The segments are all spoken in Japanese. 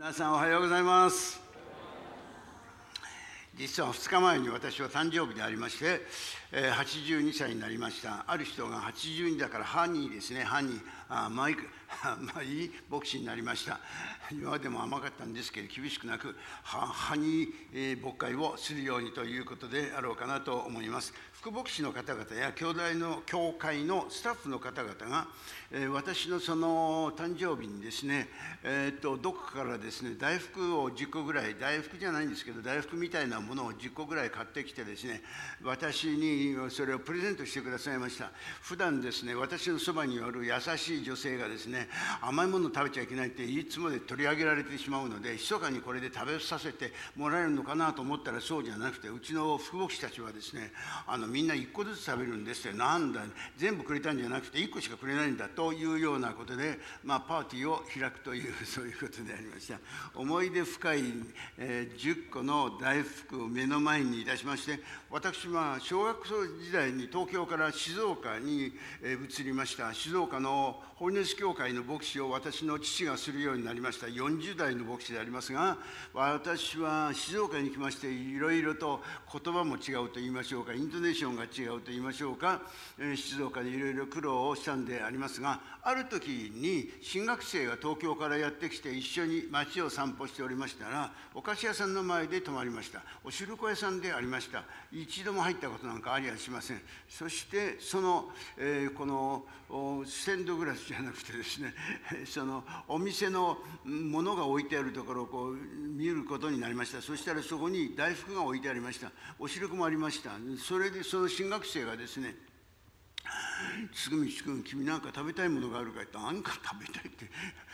皆さんおはようございます。実は2日前に私は誕生日でありまして、82歳になりました。ある人が82だからハニーですね。ハニー。あマイクまあいい牧師になりました。今までも甘かったんですけど厳しくなくハニ、ー牧会をするようにということであろうかなと思います。副牧師の方々や兄弟の教会のスタッフの方々が、えー私のその誕生日にですね、えーっとどこかからですね大福を10個ぐらい大福じゃないんですけど大福みたいなものを10個ぐらい買ってきてですね私にそれをプレゼントしてくださいました。普段ですね私のそばにおる優しい女性がですね甘いもの食べちゃいけないっていつもで取り上げられてしまうので密かにこれで食べさせてもらえるのかなと思ったらそうじゃなくてうちの副牧師たちはですねあのみんな1個ずつ食べるんですって。なんだ全部くれたんじゃなくて1個しかくれないんだというようなことで、まあ、パーティーを開くというそういうことでありました。思い出深い、えー10個の大福を目の前にいたしまして私は小学校時代に東京から静岡に移りました。静岡のホリネス教会の牧師を私の父がするようになりました。40代の牧師でありますが私は静岡に来ましていろいろと言葉も違うと言いましょうかイントネーションが違うと言いましょうか、静岡でいろいろ苦労をしたんでありますがある時に新学生が東京からやってきて一緒に街を散歩しておりましたらお菓子屋さんの前で泊まりました。お汁粉屋さんでありました。一度も入ったことなんかありはしません。そしてその、えーこのステンドグラスじゃなくてですね そのお店のものが置いてあるところをこう見ることになりました。そしたらそこに大福が置いてありました。お汁粉もありました。それでその新学生がですねつぐみちくん君なんか食べたいものがあるかいってなんか食べたいって。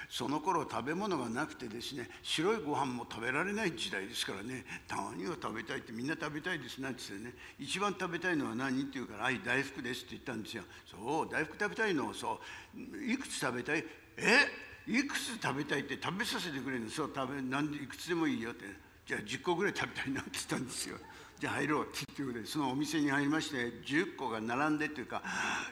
その頃食べ物がなくてですね白いご飯も食べられない時代ですからね何を食べたいってみんな食べたいですなんて言ってね一番食べたいのは何って言うから「はい大福です」って言ったんですよ。そう大福食べたいのそういくつ食べたい？え？いくつ食べたいって食べさせてくれるの？そう食べなんでいくつでもいいよって。じゃあ10個ぐらい食べたいなって言ったんですよ。じゃあ入ろうって言ってくれそのお店に入りまして10個が並んでというか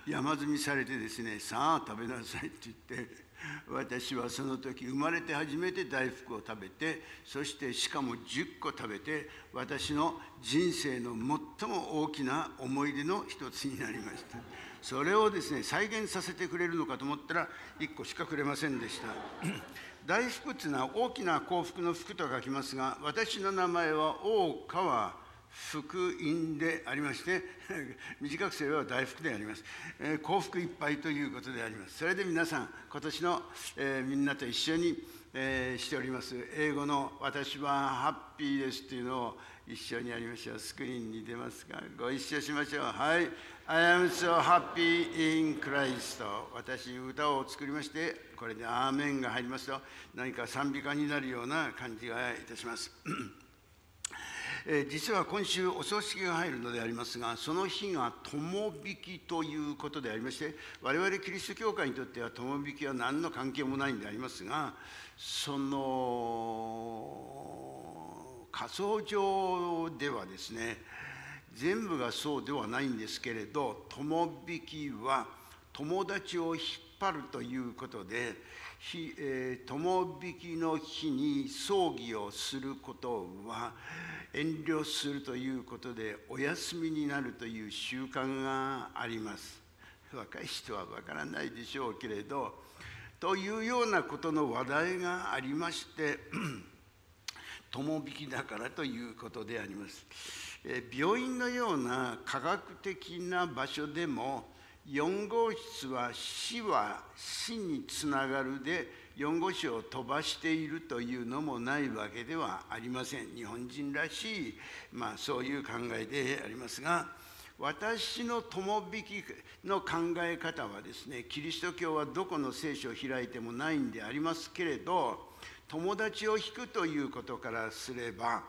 山積みされてですねさあ食べなさいって言って私はその時生まれて初めて大福を食べてそしてしかも10個食べて私の人生の最も大きな思い出の一つになりました。それをですね再現させてくれるのかと思ったら1個しかくれませんでした。大福っていうのは大きな幸福の福と書きますが私の名前は大川福音でありまして 短くすれば大福であります、えー幸福いっぱいということであります。それで皆さん今年の、えーみんなと一緒に、えーしております。英語の「私はハッピーです」っていうのを一緒にやりましょう。スクリーンに出ますがご一緒しましょう。はい。I am so happy in Christ 私歌を作りましてこれで「アーメン」が入りますと何か賛美歌になるような感じがいたします。えー実は今週お葬式が入るのでありますがその日が友引きということでありまして我々キリスト教会にとっては友引きは何の関係もないんでありますがその火葬場ではですね全部がそうではないんですけれど友引きは友達を引っ張るということで、ひえー友引きの日に葬儀をすることは遠慮するということでお休みになるという習慣があります若い人はわからないでしょうけれどというようなことの話題がありまして 友引きだからということであります。病院のような科学的な場所でも4号室は死は死につながるで4号室を飛ばしているというのもないわけではありません。日本人らしい、まあ、そういう考えでありますが私の友引きの考え方はですねキリスト教はどこの聖書を開いてもないんでありますけれど友達を引くということからすれば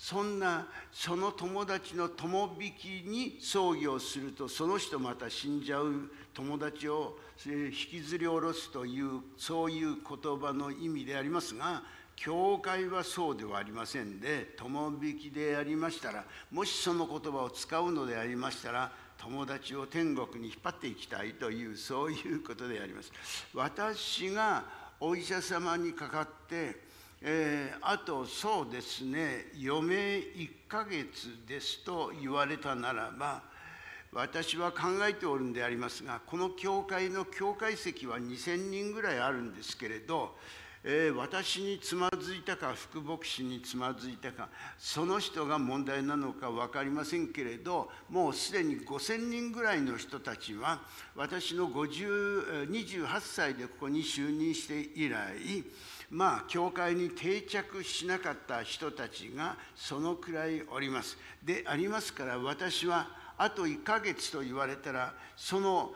そんなその友達の友引きに葬儀をするとその人また死んじゃう友達を引きずり下ろすというそういう言葉の意味でありますが教会はそうではありませんで友引きでありましたらもしその言葉を使うのでありましたら友達を天国に引っ張っていきたいというそういうことであります。私がお医者様にかかってえー、あとそうですね余命1ヶ月ですと言われたならば私は考えておるんでありますがこの教会の教会席は2000人ぐらいあるんですけれどえー、私につまずいたか副牧師につまずいたかその人が問題なのか分かりませんけれどもうすでに5000人ぐらいの人たちは私の28歳でここに就任して以来まあ教会に定着しなかった人たちがそのくらいおります。でありますから私はあと1ヶ月と言われたらその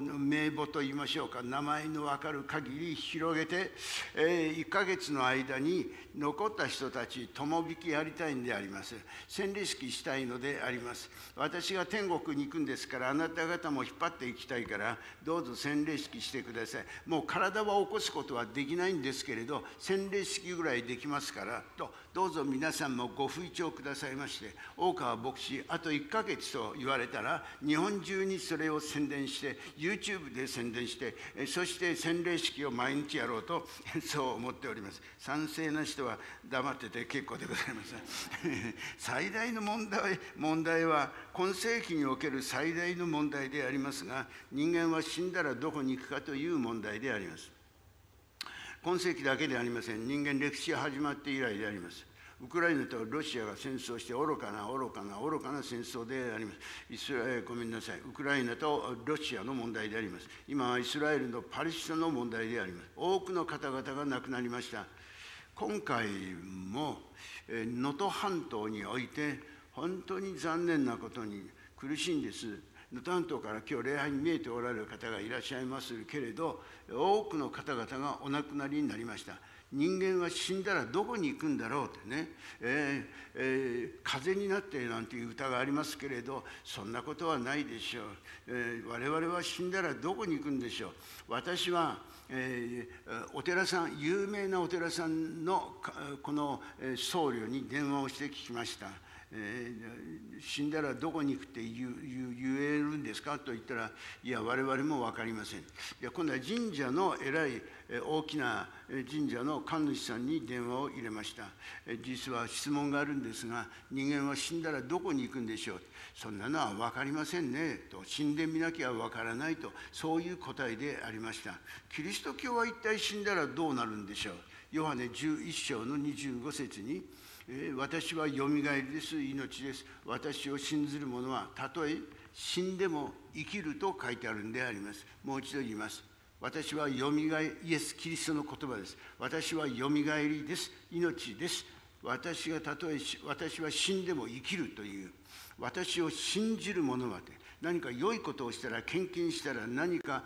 名簿といいましょうか名前の分かる限り広げて、え1ヶ月の間に残った人たち友引きやりたいんであります。洗礼式したいのであります。私が天国に行くんですからあなた方も引っ張っていきたいからどうぞ洗礼式してください。もう体は起こすことはできないんですけれど洗礼式ぐらいできますからとどうぞ皆さんもご吹聴くださいまして大川牧師あと1ヶ月とと言われたら日本中にそれを宣伝して YouTube で宣伝してそして洗礼式を毎日やろうと そう思っております。賛成な人は黙ってて結構でございます。最大の問題問題は今世紀における最大の問題でありますが人間は死んだらどこに行くかという問題であります。今世紀だけでありません。人間歴史始まって以来であります。ウクライナとロシアが戦争して愚かな愚かな愚かな戦争であります。イスラエルごめんなさい。ウクライナとロシアの問題であります。今はイスラエルのパレスチナの問題であります。多くの方々が亡くなりました。今回も能登半島において本当に残念なことに苦しいんです。能登半島から今日礼拝に見えておられる方がいらっしゃいますけれど多くの方々がお亡くなりになりました。人間は死んだらどこに行くんだろうってね、えーえー、風になってなんていう歌がありますけれどそんなことはないでしょう、えー、我々は死んだらどこに行くんでしょう。私は、えー、お寺さん有名なお寺さんのこの僧侶に電話をして聞きました。え、死んだらどこに行くって言えるんですかと言ったらいや我々も分かりません。いや今度は神社の偉い大きな神社の神主さんに電話を入れました。実は質問があるんですが人間は死んだらどこに行くんでしょう。そんなのは分かりませんね。と死んでみなきゃ分からないとそういう答えでありました。キリスト教は一体死んだらどうなるんでしょう。ヨハネ11章の25節に「私はよみがえりです、命です。私を信ずる者は、たとえ死んでも生きると書いてあるんであります。もう一度言います。私はよみがえイエス・キリストの言葉です。私はよみがえりです。命です。私がたとえ私は死んでも生きるという、私を信じる者はて、何か良いことをしたら献金したら何か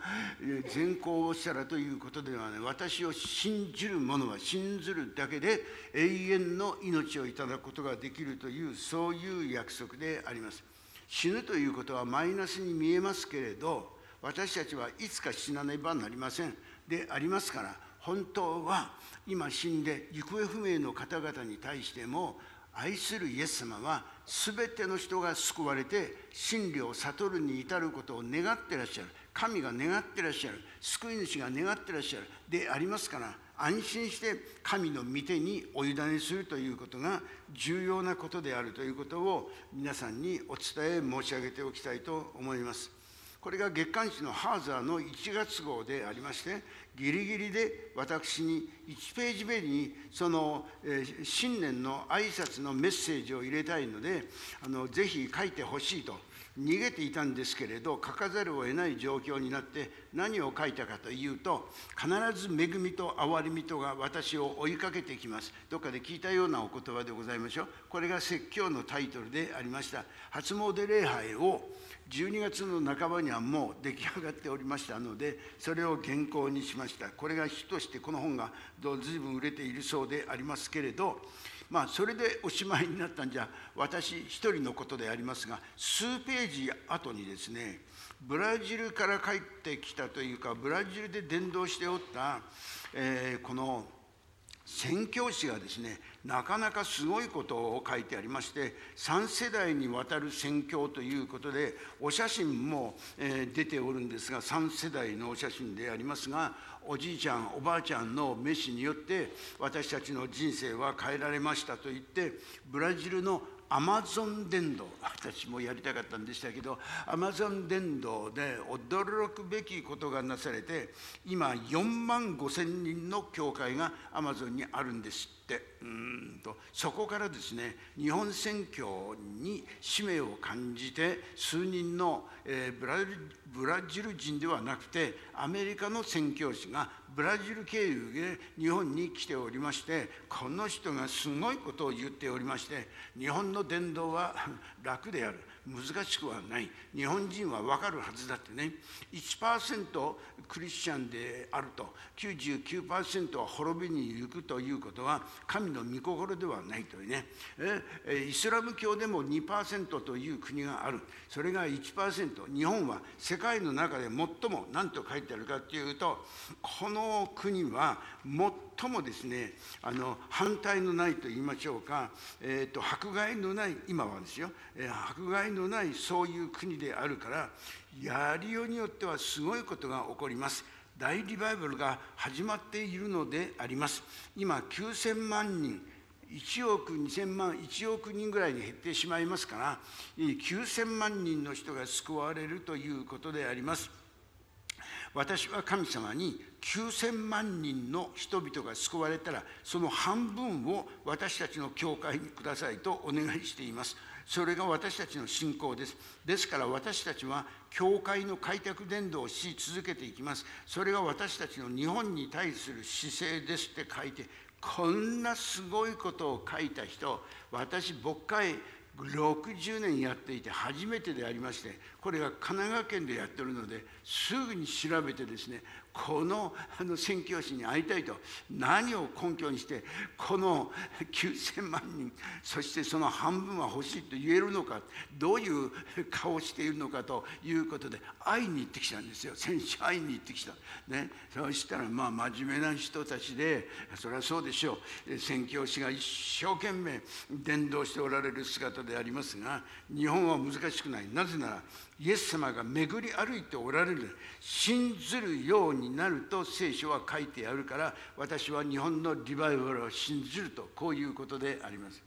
善行をしたらということではない。私を信じる者は信ずるだけで永遠の命をいただくことができるというそういう約束であります。死ぬということはマイナスに見えますけれど私たちはいつか死なねばなりません。でありますから本当は今死んで行方不明の方々に対しても愛するイエス様は全ての人が救われて真理を悟るに至ることを願ってらっしゃる。神が願ってらっしゃる。救い主が願ってらっしゃる。でありますから安心して神の御手にお委ねするということが重要なことであるということを皆さんにお伝え申し上げておきたいと思います。これが月刊誌のハーザーの1月号でありましてギリギリで私に1ページ目にその、え、新年の挨拶のメッセージを入れたいのであのぜひ書いてほしいと逃げていたんですけれど書かざるを得ない状況になって何を書いたかというと必ず恵みと憐れみとが私を追いかけてきます。どっかで聞いたようなお言葉でございましょう。これが説教のタイトルでありました。初詣礼拝を12月の半ばにはもう出来上がっておりましたのでそれを原稿にしました。これが火としてこの本が随分売れているそうでありますけれどまあそれでおしまいになったんじゃ私一人のことでありますが数ページ後にですねブラジルから帰ってきたというかブラジルで伝道しておった、えー、この宣教師がですねなかなかすごいことを書いてありまして3世代にわたる宣教ということでお写真も、え出ておるんですが3世代のお写真でありますがおじいちゃんおばあちゃんの飯によって私たちの人生は変えられましたと言ってブラジルのアマゾン伝道私もやりたかったんでしたけどアマゾン伝道で驚くべきことがなされて今4万5千人の教会がアマゾンにあるんですって。うんとそこからですね日本選挙に使命を感じて数人の、えー、ブラブラジル人ではなくてアメリカの宣教師がブラジル経由で日本に来ておりましてこの人がすごいことを言っておりまして日本の伝道は楽である。難しくはない。日本人は分かるはずだってね。1%クリスチャンであると。99%は滅びに行くということは神の御心ではないというね。えイスラム教でも2%という国がある。それが1%日本は世界の中で最も何と書いてあるかというとこの国は最ともですねあの反対のないと言いましょうか、えーと、迫害のない今はですよ、えー、迫害のないそういう国であるからやりようによってはすごいことが起こります。大リバイバルが始まっているのであります。今9000万人1億2000万1億人ぐらいに減ってしまいますから9000万人の人が救われるということであります。私は神様に9000万人の人々が救われたらその半分を私たちの教会にくださいとお願いしています。それが私たちの信仰です。ですから私たちは教会の開拓伝道をし続けていきます。それが私たちの日本に対する姿勢ですって書いてこんなすごいことを書いた人私牧会60年やっていて初めてでありましてこれが神奈川県でやってるのですぐに調べてですねこのあの宣教師に会いたいと何を根拠にしてこの9,000万人そしてその半分は欲しいと言えるのかどういう顔をしているのかということで会いに行ってきたんですよ。先週会いに行ってきた。ね、そしたらまあ真面目な人たちでそれはそうでしょう。宣教師が一生懸命伝道しておられる姿でありますが日本は難しくない。なぜならイエス様が巡り歩いておられる信ずるようにになると聖書は書いてあるから私は日本のリバイバルを信じるとこういうことであります。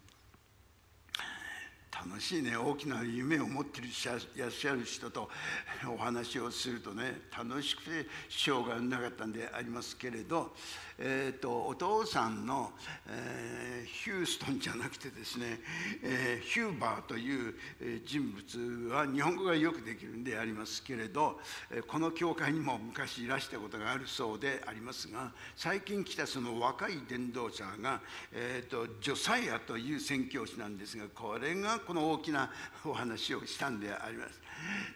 楽しいね大きな夢を持っていらっしゃる人とお話をするとね楽しくてしょうがなかったんでありますけれどえーと、お父さんの、えー、ヒューストンじゃなくてですね、えー、ヒューバーという人物は日本語がよくできるんでありますけれどこの教会にも昔いらしたことがあるそうでありますが最近来たその若い伝道者が、えーと、ジョサイアという宣教師なんですがこれがこの大きなお話をしたんであります。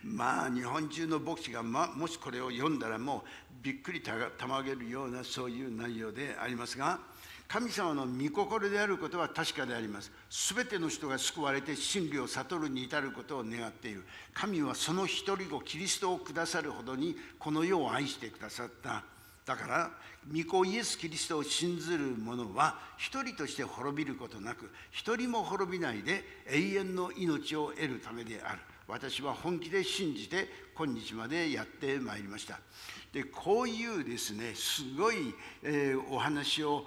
まあ日本中の牧師が、ま、もしこれを読んだらもうびっくりたまげるようなそういう内容でありますが神様の御心であることは確かであります。全ての人が救われて真理を悟るに至ることを願っている。神はその一人子キリストをくださるほどにこの世を愛してくださった。だから御子イエス・キリストを信ずる者は一人として滅びることなく一人も滅びないで永遠の命を得るためである。私は本気で信じて今日までやってまいりました。でこういうですねすごい、えー、お話を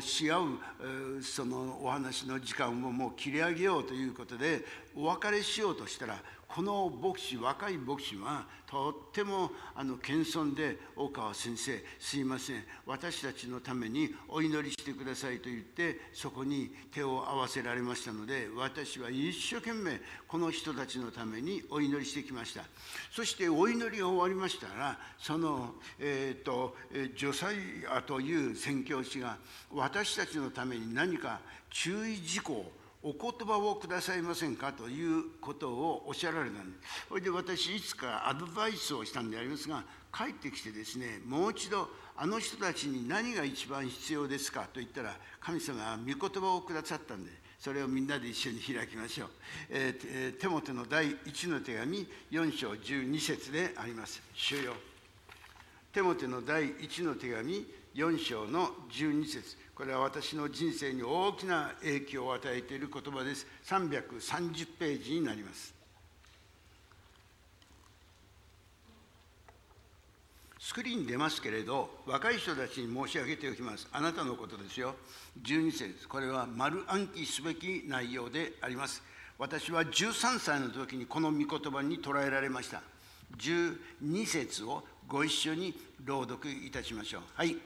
し合う、えー、そのお話の時間をもう切り上げようということでお別れしようとしたらこの牧師若い牧師はとってもあの謙遜で大川先生すいません。私たちのためにお祈りしてくださいと言ってそこに手を合わせられましたので私は一生懸命この人たちのためにお祈りしてきました。そしてお祈りが終わりましたらその、えーと、ジョサイアという宣教師が私たちのために何か注意事項お言葉をくださいませんかということをおっしゃられたんです。それで私いつかアドバイスをしたんでありますが帰ってきてですねもう一度あの人たちに何が一番必要ですかと言ったら神様は御言葉をくださったんでそれをみんなで一緒に開きましょう。えー、テモテの第1の手紙4章12節であります。主よ。テモテの第1の手紙4章の12節これは私の人生に大きな影響を与えている言葉です。330ページになります。スクリーンに出ますけれど、若い人たちに申し上げておきます。あなたのことですよ。12節これは丸暗記すべき内容であります。私は13歳の時にこの御言葉に捉えられました。12節をご一緒に朗読いたしましょう。はい。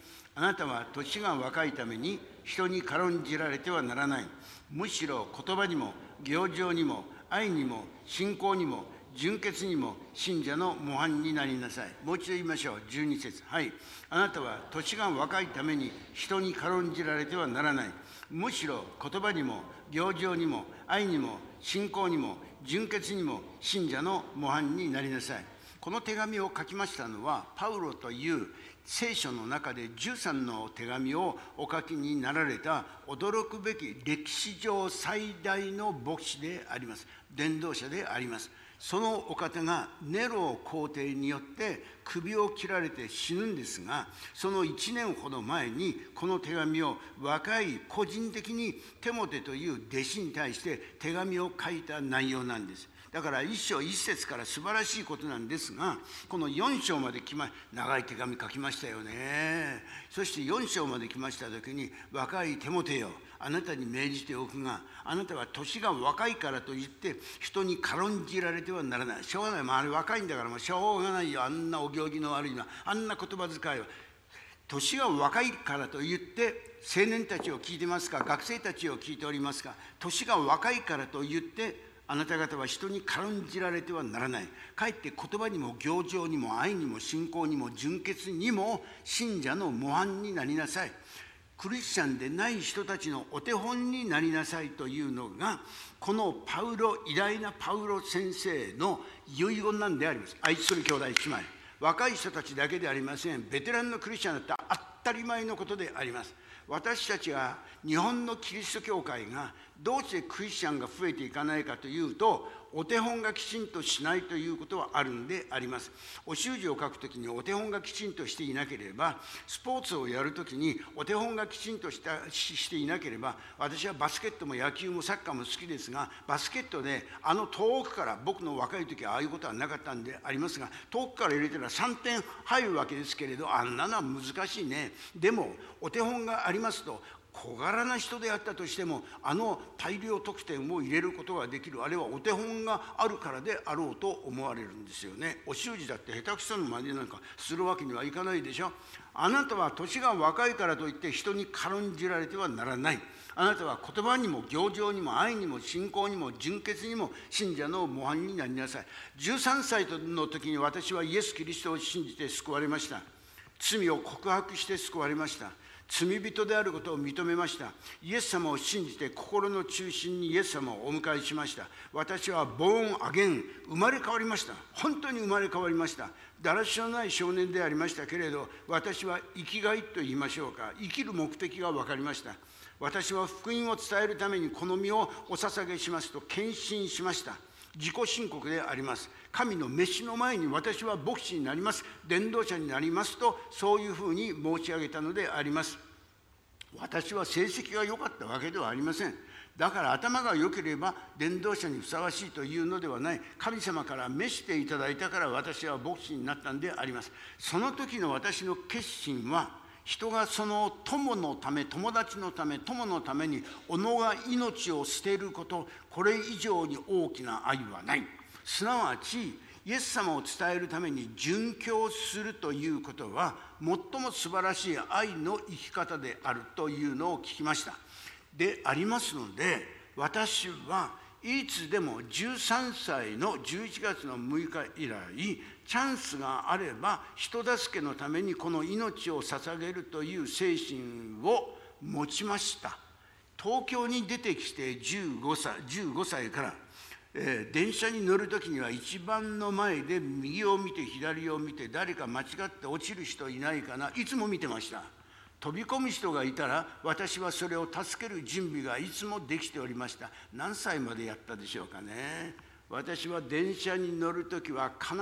あなたは年が若いために人に軽んじられてはならない。むしろ言葉にも、行情にも、愛にも、信仰にも、純潔にも信者の模範になりなさい。もう一度言いましょう。12節はい。あなたは年が若いために人に軽んじられてはならない。むしろ言葉にも、行情にも、愛にも、信仰にも、純潔にも信者の模範になりなさい。この手紙を書きましたのは、パウロという聖書の中で13の手紙をお書きになられた驚くべき歴史上最大の牧師であります。伝道者であります。そのお方がネロ皇帝によって首を切られて死ぬんですがその1年ほど前にこの手紙を若い個人的にテモテという弟子に対して手紙を書いた内容なんですだから一章一節から素晴らしいことなんですがこの4章まで来ま長い手紙書きましたよね。そして4章まで来ました時に若いテモテよあなたに命じておくがあなたは年が若いからといって人に軽んじられてはならない。しょうがない、まあ、あれ若いんだからもうしょうがないよ。あんなお行儀の悪いのはあんな言葉遣いは。年が若いからと言って青年たちを聞いてますか学生たちを聞いておりますか。年が若いからと言ってあなた方は人に軽んじられてはならない。かえって言葉にも行情にも愛にも信仰にも純潔にも信者の模範になりなさい。クリスチャンでない人たちのお手本になりなさいというのがこのパウロ偉大なパウロ先生の遺言なんであります。愛する兄弟姉妹。若い人たちだけでありません。ベテランのクリスチャンだったら当たり前のことであります。私たちは日本のキリスト教会がどうしてクリスチャンが増えていかないかというとお手本がきちんとしないということはあるんであります。お習字を書くときにお手本がきちんとしていなければ、スポーツをやるときにお手本がきちんとしたしていなければ、私はバスケットも野球もサッカーも好きですが、バスケットであの遠くから僕の若い時はああいうことはなかったんでありますが、遠くから入れたら3点入るわけですけれど、あんなのは難しいね。でも、お手本がありますと、小柄な人であったとしてもあの大量得点を入れることができる。あれはお手本があるからであろうと思われるんですよね。お習字だって下手くその真似なんかするわけにはいかないでしょ。あなたは年が若いからといって人に軽んじられてはならない。あなたは言葉にも行情にも愛にも信仰にも純潔にも信者の模範になりなさい。13歳の時に私はイエス・キリストを信じて救われました。罪を告白して救われました。罪人であることを認めました。イエス様を信じて心の中心にイエス様をお迎えしました。私はボーンアゲン生まれ変わりました。本当に生まれ変わりました。だらしのない少年でありましたけれど私は生きがいと言いましょうか。生きる目的が分かりました。私は福音を伝えるためにこの身をお捧げしますと献身しました。自己申告であります。神の飯の前に私は牧師になります。伝道者になりますとそういうふうに申し上げたのであります。私は成績が良かったわけではありません。だから頭が良ければ伝道者にふさわしいというのではない。神様から召していただいたから私は牧師になったんであります。その時の私の決心は人がその友のため友達のため友のために己が命を捨てることこれ以上に大きな愛はない。すなわちイエス様を伝えるために殉教するということは最も素晴らしい愛の生き方であるというのを聞きました。でありますので私はいつでも13歳の11月の6日以来チャンスがあれば人助けのためにこの命を捧げるという精神を持ちました。東京に出てきて15歳 ,15 歳からえー、電車に乗る時には一番の前で右を見て左を見て誰か間違って落ちる人いないかないつも見てました。飛び込む人がいたら私はそれを助ける準備がいつもできておりました。何歳までやったでしょうかね。私は電車に乗る時は必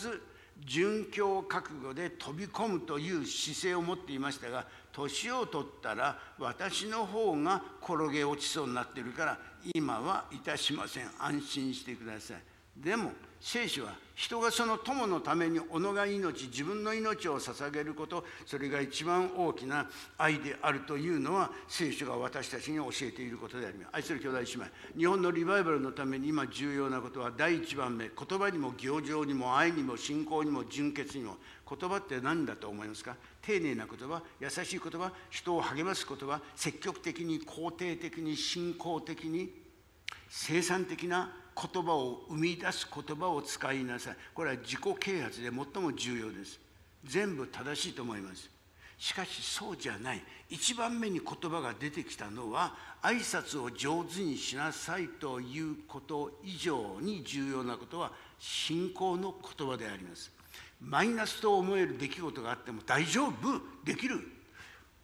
ず殉教覚悟で飛び込むという姿勢を持っていましたが年を取ったら私の方が転げ落ちそうになってるから今はいたしません。安心してください。でも聖書は人がその友のために己が命自分の命を捧げることそれが一番大きな愛であるというのは聖書が私たちに教えていることであります。愛する兄弟姉妹日本のリバイバルのために今重要なことは第一番目言葉にも行情にも愛にも信仰にも純潔にも言葉って何だと思いますか？丁寧な言葉優しい言葉人を励ます言葉積極的に肯定的に信仰的に生産的な言葉を生み出す言葉を使いなさい。これは自己啓発で最も重要です。全部正しいと思います。しかしそうじゃない。一番目に言葉が出てきたのは挨拶を上手にしなさいということ以上に重要なことは信仰の言葉であります。マイナスと思える出来事があっても大丈夫？できる。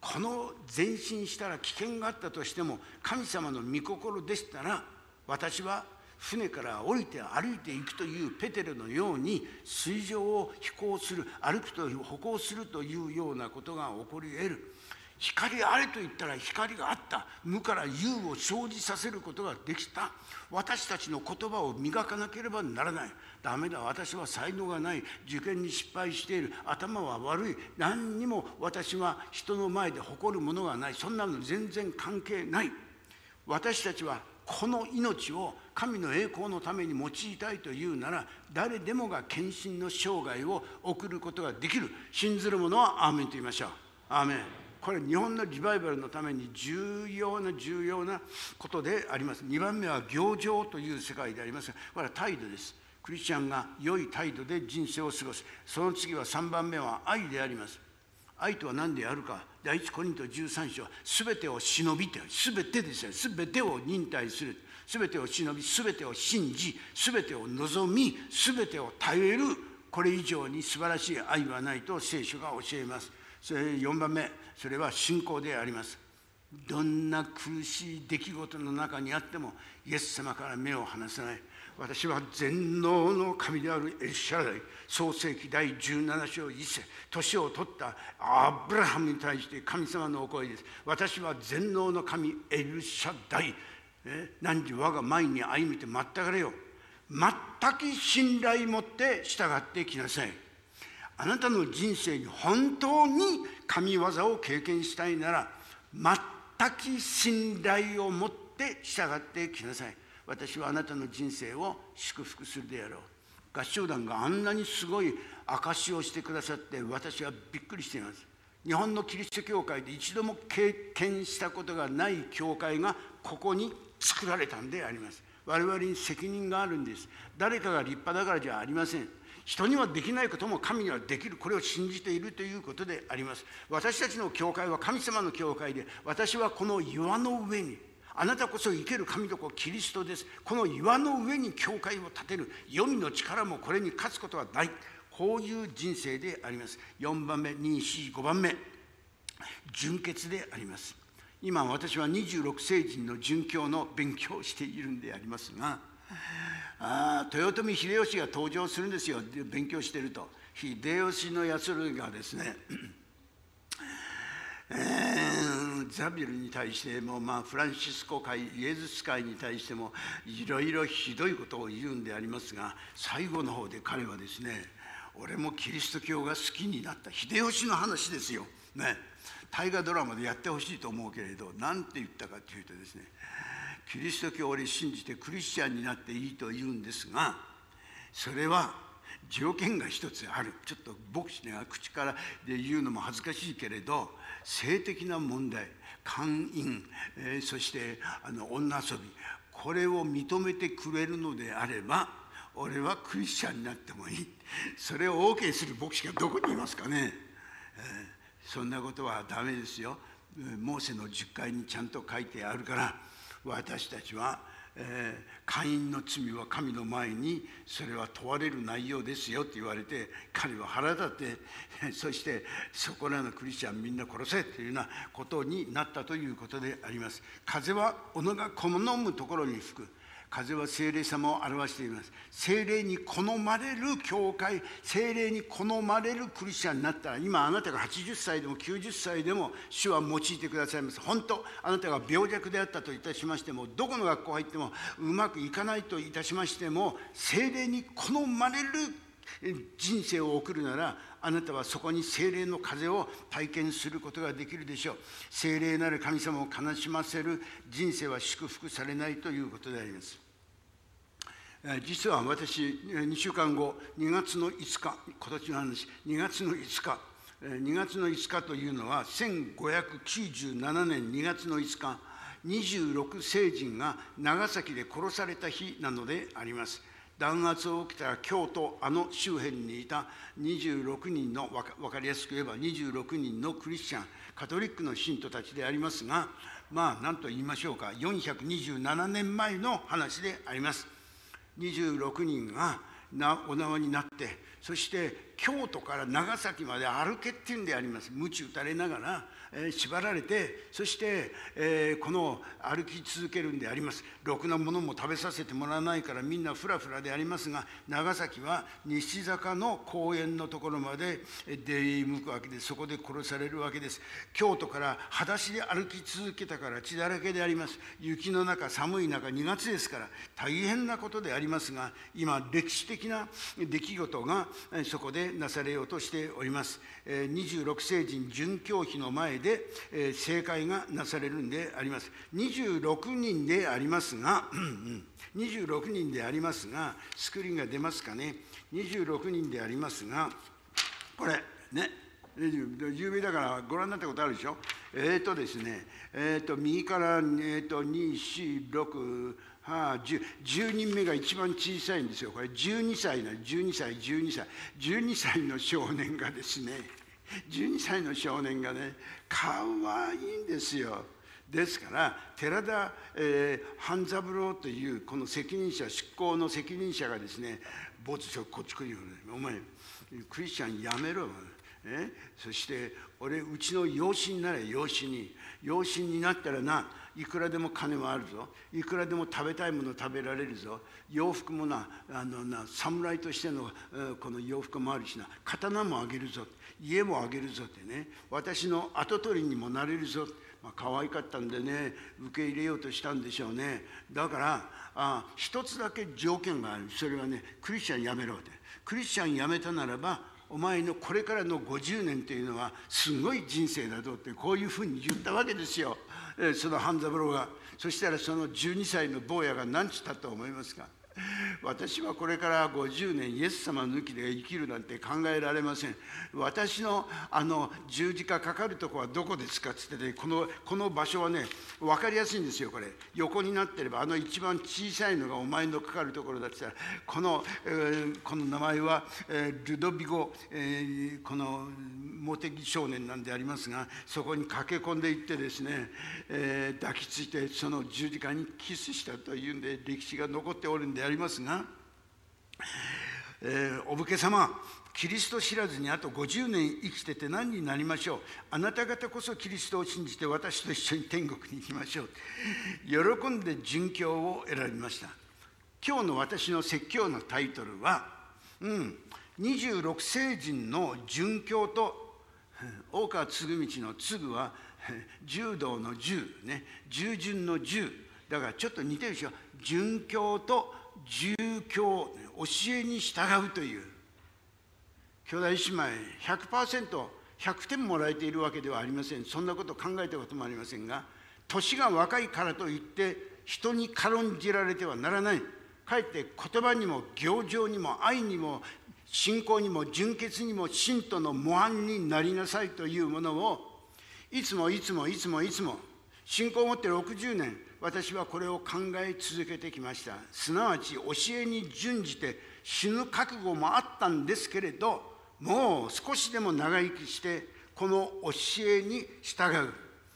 この前進したら危険があったとしても神様の御心でしたら私は船から降りて歩いていくというペテルのように水上を飛行する歩くと歩行するというようなことが起こり得る。光あれと言ったら光があった。無から有を生じさせることができた。私たちの言葉を磨かなければならない。ダメだ私は才能がない。受験に失敗している。頭は悪い。何にも私は人の前で誇るものがない。そんなの全然関係ない。私たちはこの命を神の栄光のために用いたいというなら誰でもが献身の生涯を送ることができる。信ずる者はアーメンと言いましょう。アーメンこれ日本のリバイバルのために重要な重要なことであります。2番目は行情という世界でありますがこれは態度です。クリスチャンが良い態度で人生を過ごす。その次は3番目は愛であります。愛とは何であるか第一コリント13章全てを忍びて全てですよ。全てを忍耐する。全てを忍び全てを信じ全てを望み全てを耐える。これ以上に素晴らしい愛はないと聖書が教えます。それ4番目。それは信仰であります。どんな苦しい出来事の中にあってもイエス様から目を離さない。私は全能の神であるエルシャライ創世紀第17章1節年を取ったアブラハムに対して神様のお声です。私は全能の神エルシャダイ何時我が前に歩みて全くれよ。全く信頼持って従ってきなさい。あなたの人生に本当に神業を経験したいなら全く信頼を持って従ってきなさい。私はあなたの人生を祝福するであろう。合唱団があんなにすごい証しをしてくださって私はびっくりしています。日本のキリスト教会で一度も経験したことがない教会がここに作られたんであります。我々に責任があるんです。誰かが立派だからじゃありません。人にはできないことも神にはできる。これを信じているということであります。私たちの教会は神様の教会で私はこの岩の上にあなたこそ生ける神と子キリストです。この岩の上に教会を建てる。黄泉の力もこれに勝つことはない。こういう人生であります。4番目2 4 5番目。純潔であります。今私は26世人の殉教の勉強をしているんでありますがあ豊臣秀吉が登場するんですよ。勉強してると。秀吉のやつがですねえー、ザビエルに対しても、まあ、フランシスコ会イエズス会に対してもいろいろひどいことを言うんでありますが最後の方で彼はですね俺もキリスト教が好きになった秀吉の話ですよ。ね。大河ドラマでやってほしいと思うけれど何て言ったかというとですねキリスト教を俺信じてクリスチャンになっていいと言うんですがそれは条件が一つある。ちょっと牧師が口からで言うのも恥ずかしいけれど性的な問題。姦淫、えー、そしてあの女遊びこれを認めてくれるのであれば俺はクリスチャンになってもいい。それを OK する牧師がどこにいますかね、えー、そんなことはダメですよ。モーセの10回にちゃんと書いてあるから私たちは会員の罪は神の前にそれは問われる内容ですよと言われて彼は腹立って そしてそこらのクリスチャンみんな殺せというようなことになったということであります。風は己が好むところに吹く。風は聖霊様を表しています。聖霊に好まれる教会聖霊に好まれるクリスチャンになった。ら今あなたが80歳でも90歳でも主は用いてくださいます。本当あなたが病弱であったといたしましてもどこの学校入ってもうまくいかないといたしましても聖霊に好まれる人生を送るならあなたはそこに精霊の風を体験することができるでしょう。精霊なる神様を悲しませる人生は祝福されないということであります。実は私2週間後2月の5日今年の話2月の5日2月の5日というのは1597年2月の5日26聖人が長崎で殺された日なのであります。弾圧を受けた京都あの周辺にいた26人の分かりやすく言えば26人のクリスチャンカトリックの信徒たちでありますがまあ何と言いましょうか427年前の話であります。26人がお縄になってそして京都から長崎まで歩けっていうんであります。鞭打たれながらえ縛られてそして、えこの歩き続けるんであります。ろくなものも食べさせてもらわないからみんなふらふらでありますが長崎は西坂の公園のところまで出向くわけですそこで殺されるわけです。京都から裸足で歩き続けたから血だらけであります。雪の中寒い中2月ですから大変なことでありますが今歴史的な出来事がそこでなされようとしております。26世人殉教碑の前で正解がなされるんであります。26人でありますが26人でありますがスクリーンが出ますかね。26人でありますがこれね有名だからご覧になったことあるでしょ？えっ、ー、とですねえっ、ー、と右から、えーと、と246はあ、10, 人目が一番小さいんですよ。これ12歳の12歳12歳。12歳の少年がですね12歳の少年がねかわいいんですよ。ですから寺田、えー、半三郎というこの責任者執行の責任者がですねぼつこっち来るよ、ね、お前クリスチャンやめろ。えそして俺うちの養子になれ養子に。養子になったらないくらでも金もあるぞ。いくらでも食べたいもの食べられるぞ。洋服もなあのな侍としてのこの洋服もあるしな。刀もあげるぞ。家もあげるぞってね。私の跡取りにもなれるぞ。まあ可愛かったんでね受け入れようとしたんでしょうね。だからあ一つだけ条件がある。それはねクリスチャンやめろって。クリスチャンやめたならばお前のこれからの50年というのはすごい人生だぞってこういうふうに言ったわけですよ。その半三郎がそしたらその12歳の坊やが何つったと思いますか？私はこれから50年イエス様抜きで生きるなんて考えられません。私のあの十字架かかるとこはどこですか？っつってねこのこの場所はね分かりやすいんですよこれ。横になってればあの一番小さいのがお前のかかるところだって言ったらこの、えー、この名前は、えー、ルドビゴ、えー、この茂木少年なんでありますがそこに駆け込んでいってですね、え、抱きついてその十字架にキスしたというんで歴史が残っておるんでありますが、えー、お武家様キリスト知らずにあと50年生きてて何になりましょう。あなた方こそキリストを信じて私と一緒に天国に行きましょう。喜んで殉教を選びました。今日の私の説教のタイトルは、うん、26世人の殉教と大川嗣道の継は柔道の柔ね従順の従だからちょっと似てるでしょ。殉教と住教教えに従うという兄弟姉妹 100%100 点もらえているわけではありません。そんなこと考えたこともありませんが年が若いからといって人に軽んじられてはならない。かえって言葉にも行情にも愛にも信仰にも純潔にも信徒の模範になりなさいというものをいつもいつもいつもいつも信仰を持って60年私はこれを考え続けてきました。すなわち教えに準じて死ぬ覚悟もあったんですけれどもう少しでも長生きしてこの教えに従う。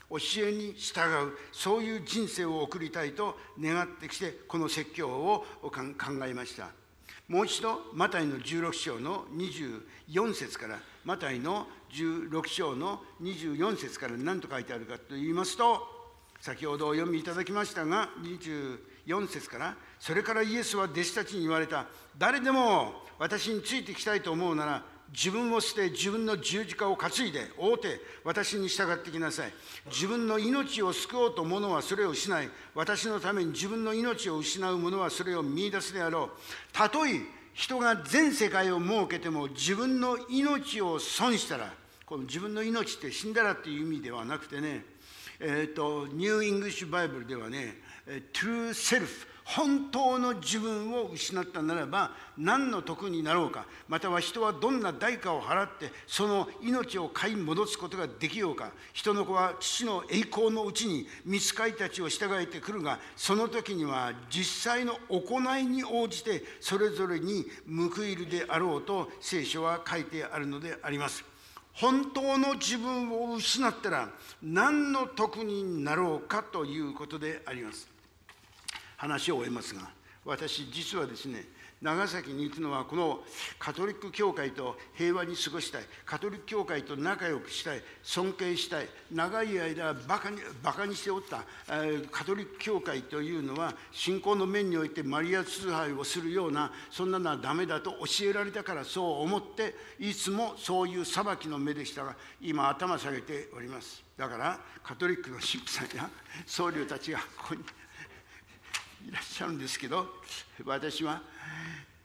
教えに従う。そういう人生を送りたいと願ってきてこの説教を考えました。もう一度マタイの16章の24節からマタイの16章の24節から何と書いてあるかと言いますと先ほどお読みいただきましたが24節からそれからイエスは弟子たちに言われた。誰でも私についてきたいと思うなら自分を捨て自分の十字架を担いで追うて私に従ってきなさい。自分の命を救おうと者はそれを失い。私のために自分の命を失う者はそれを見いだすであろう。たとえ人が全世界を設けても自分の命を損したらこの自分の命って死んだらっていう意味ではなくてねえーと、 New English Bible ではね、true self 本当の自分を失ったならば何の得になろうかまたは人はどんな代価を払ってその命を買い戻すことができようか人の子は父の栄光のうちに御使いたちを従えてくるがその時には実際の行いに応じてそれぞれに報いるであろうと聖書は書いてあるのであります。本当の自分を失ったら何の得になろうかということであります。話を終えますが私実はですね長崎に行くのはこのカトリック教会と平和に過ごしたいカトリック教会と仲良くしたい尊敬したい長い間バカにバカにしておったカトリック教会というのは信仰の面においてマリア崇拝をするようなそんなのはダメだと教えられたからそう思っていつもそういう裁きの目でしたが今頭下げております。だからカトリックの神父さんや僧侶たちがここにいらっしゃるんですけど私は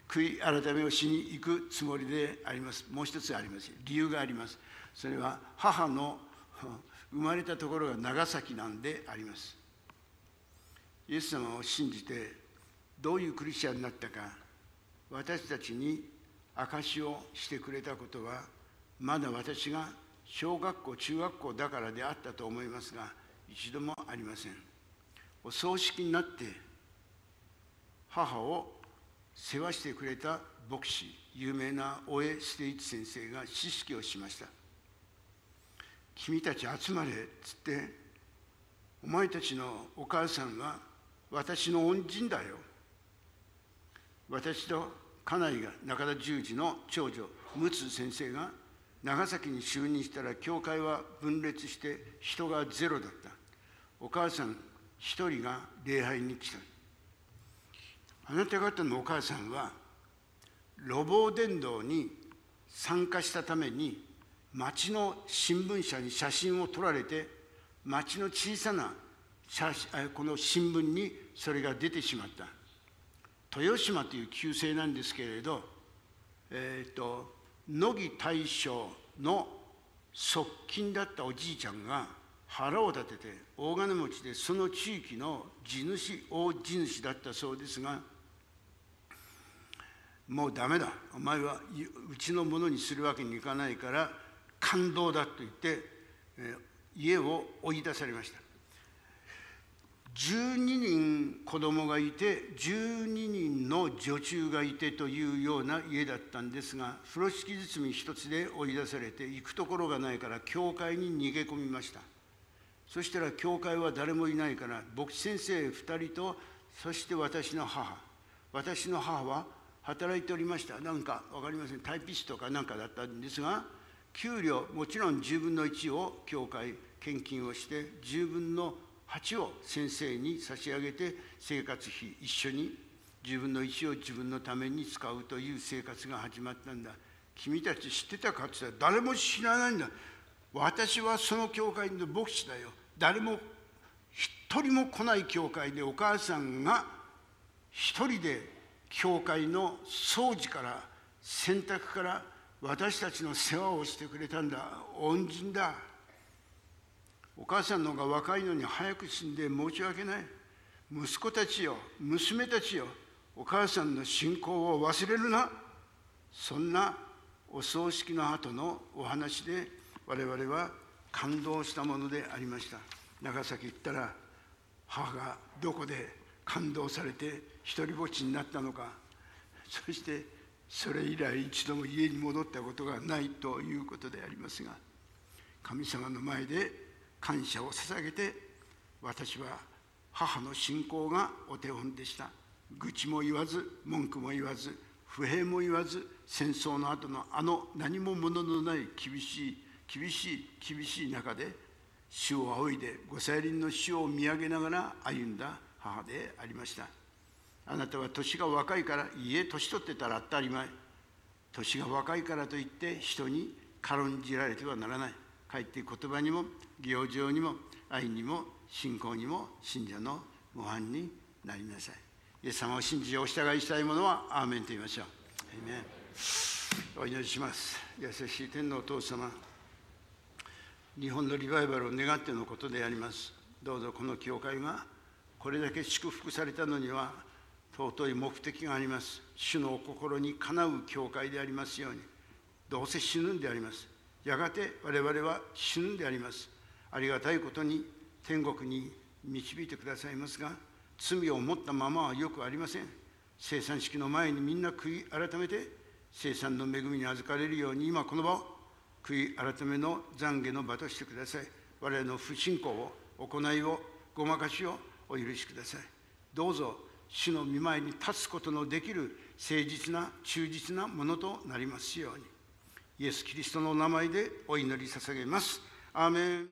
悔い改めをしに行くつもりであります。もう一つあります。理由があります。それは母の 生まれたところが長崎なんであります。イエス様を信じてどういうクリスチャンになったか私たちに証しをしてくれたことはまだ私が小学校中学校だからであったと思いますが一度もありません。お葬式になって母を世話してくれた牧師有名な大江ステイチ先生が知識をしました。君たち集まれっつってお前たちのお母さんは私の恩人だよ。私と家内が中田十字の長女陸奥先生が長崎に就任したら教会は分裂して人がゼロだった。お母さん一人が礼拝に来た。あなた方のお母さんは路傍伝道に参加したために町の新聞社に写真を撮られて町の小さな写この新聞にそれが出てしまった。豊島という旧姓なんですけれど、えーと、乃木大将の側近だったおじいちゃんが腹を立てて大金持ちでその地域の地主大地主だったそうですがもうダメだ。お前はうちのものにするわけにいかないから感動だと言って、え家を追い出されました。12人子供がいて12人の女中がいてというような家だったんですが風呂敷包み一つで追い出されて行くところがないから教会に逃げ込みました。そしたら教会は誰もいないから牧師先生2人とそして私の母。私の母は働いておりました。なんか分かりません。タイピストかなんかだったんですが給料もちろん10分の1を教会献金をして10分の8を先生に差し上げて生活費一緒に10分の1を自分のために使うという生活が始まったんだ。君たち知ってたかって言ったら誰も知らないんだ。私はその教会の牧師だよ。誰も一人も来ない教会でお母さんが一人で教会の掃除から洗濯から私たちの世話をしてくれたんだ。恩人だ。お母さんの方が若いのに早く死んで申し訳ない。息子たちよ娘たちよお母さんの信仰を忘れるな。そんなお葬式の後のお話で我々は感動したものでありました。長崎行ったら母がどこで感動されて一りぼっちになったのか。そしてそれ以来一度も家に戻ったことがないということでありますが神様の前で感謝を捧げて私は母の信仰がお手本でした。愚痴も言わず文句も言わず不平も言わず戦争の後のあの何ももののない厳しい厳しい厳しい中で主を仰いでご再臨の主を見上げながら歩んだ母でありました。あなたは年が若いからいいえ年取ってたら当たり前。年が若いからといって人に軽んじられてはならない。かえって言葉にも行情にも愛にも信仰にも信者の模範になりなさい。イエス様を信じお従いしたい者はアーメンと言いましょう。お祈りします。優しい天のお父様日本のリバイバルを願ってのことであります。どうぞこの教会がこれだけ祝福されたのには尊い目的があります。主のお心にかなう教会でありますようにどうせ死ぬんであります。やがて我々は死ぬんであります。ありがたいことに天国に導いてくださいますが罪を持ったままはよくありません。生産式の前にみんな悔い改めて生産の恵みに預かれるように今この場を悔い改めの懺悔の場としてください。我々の不信仰を行いをごまかしをお許しください。どうぞ主の御前に立つことのできる誠実な忠実なものとなりますように。イエス・キリストの名前でお祈り捧げます。アーメン。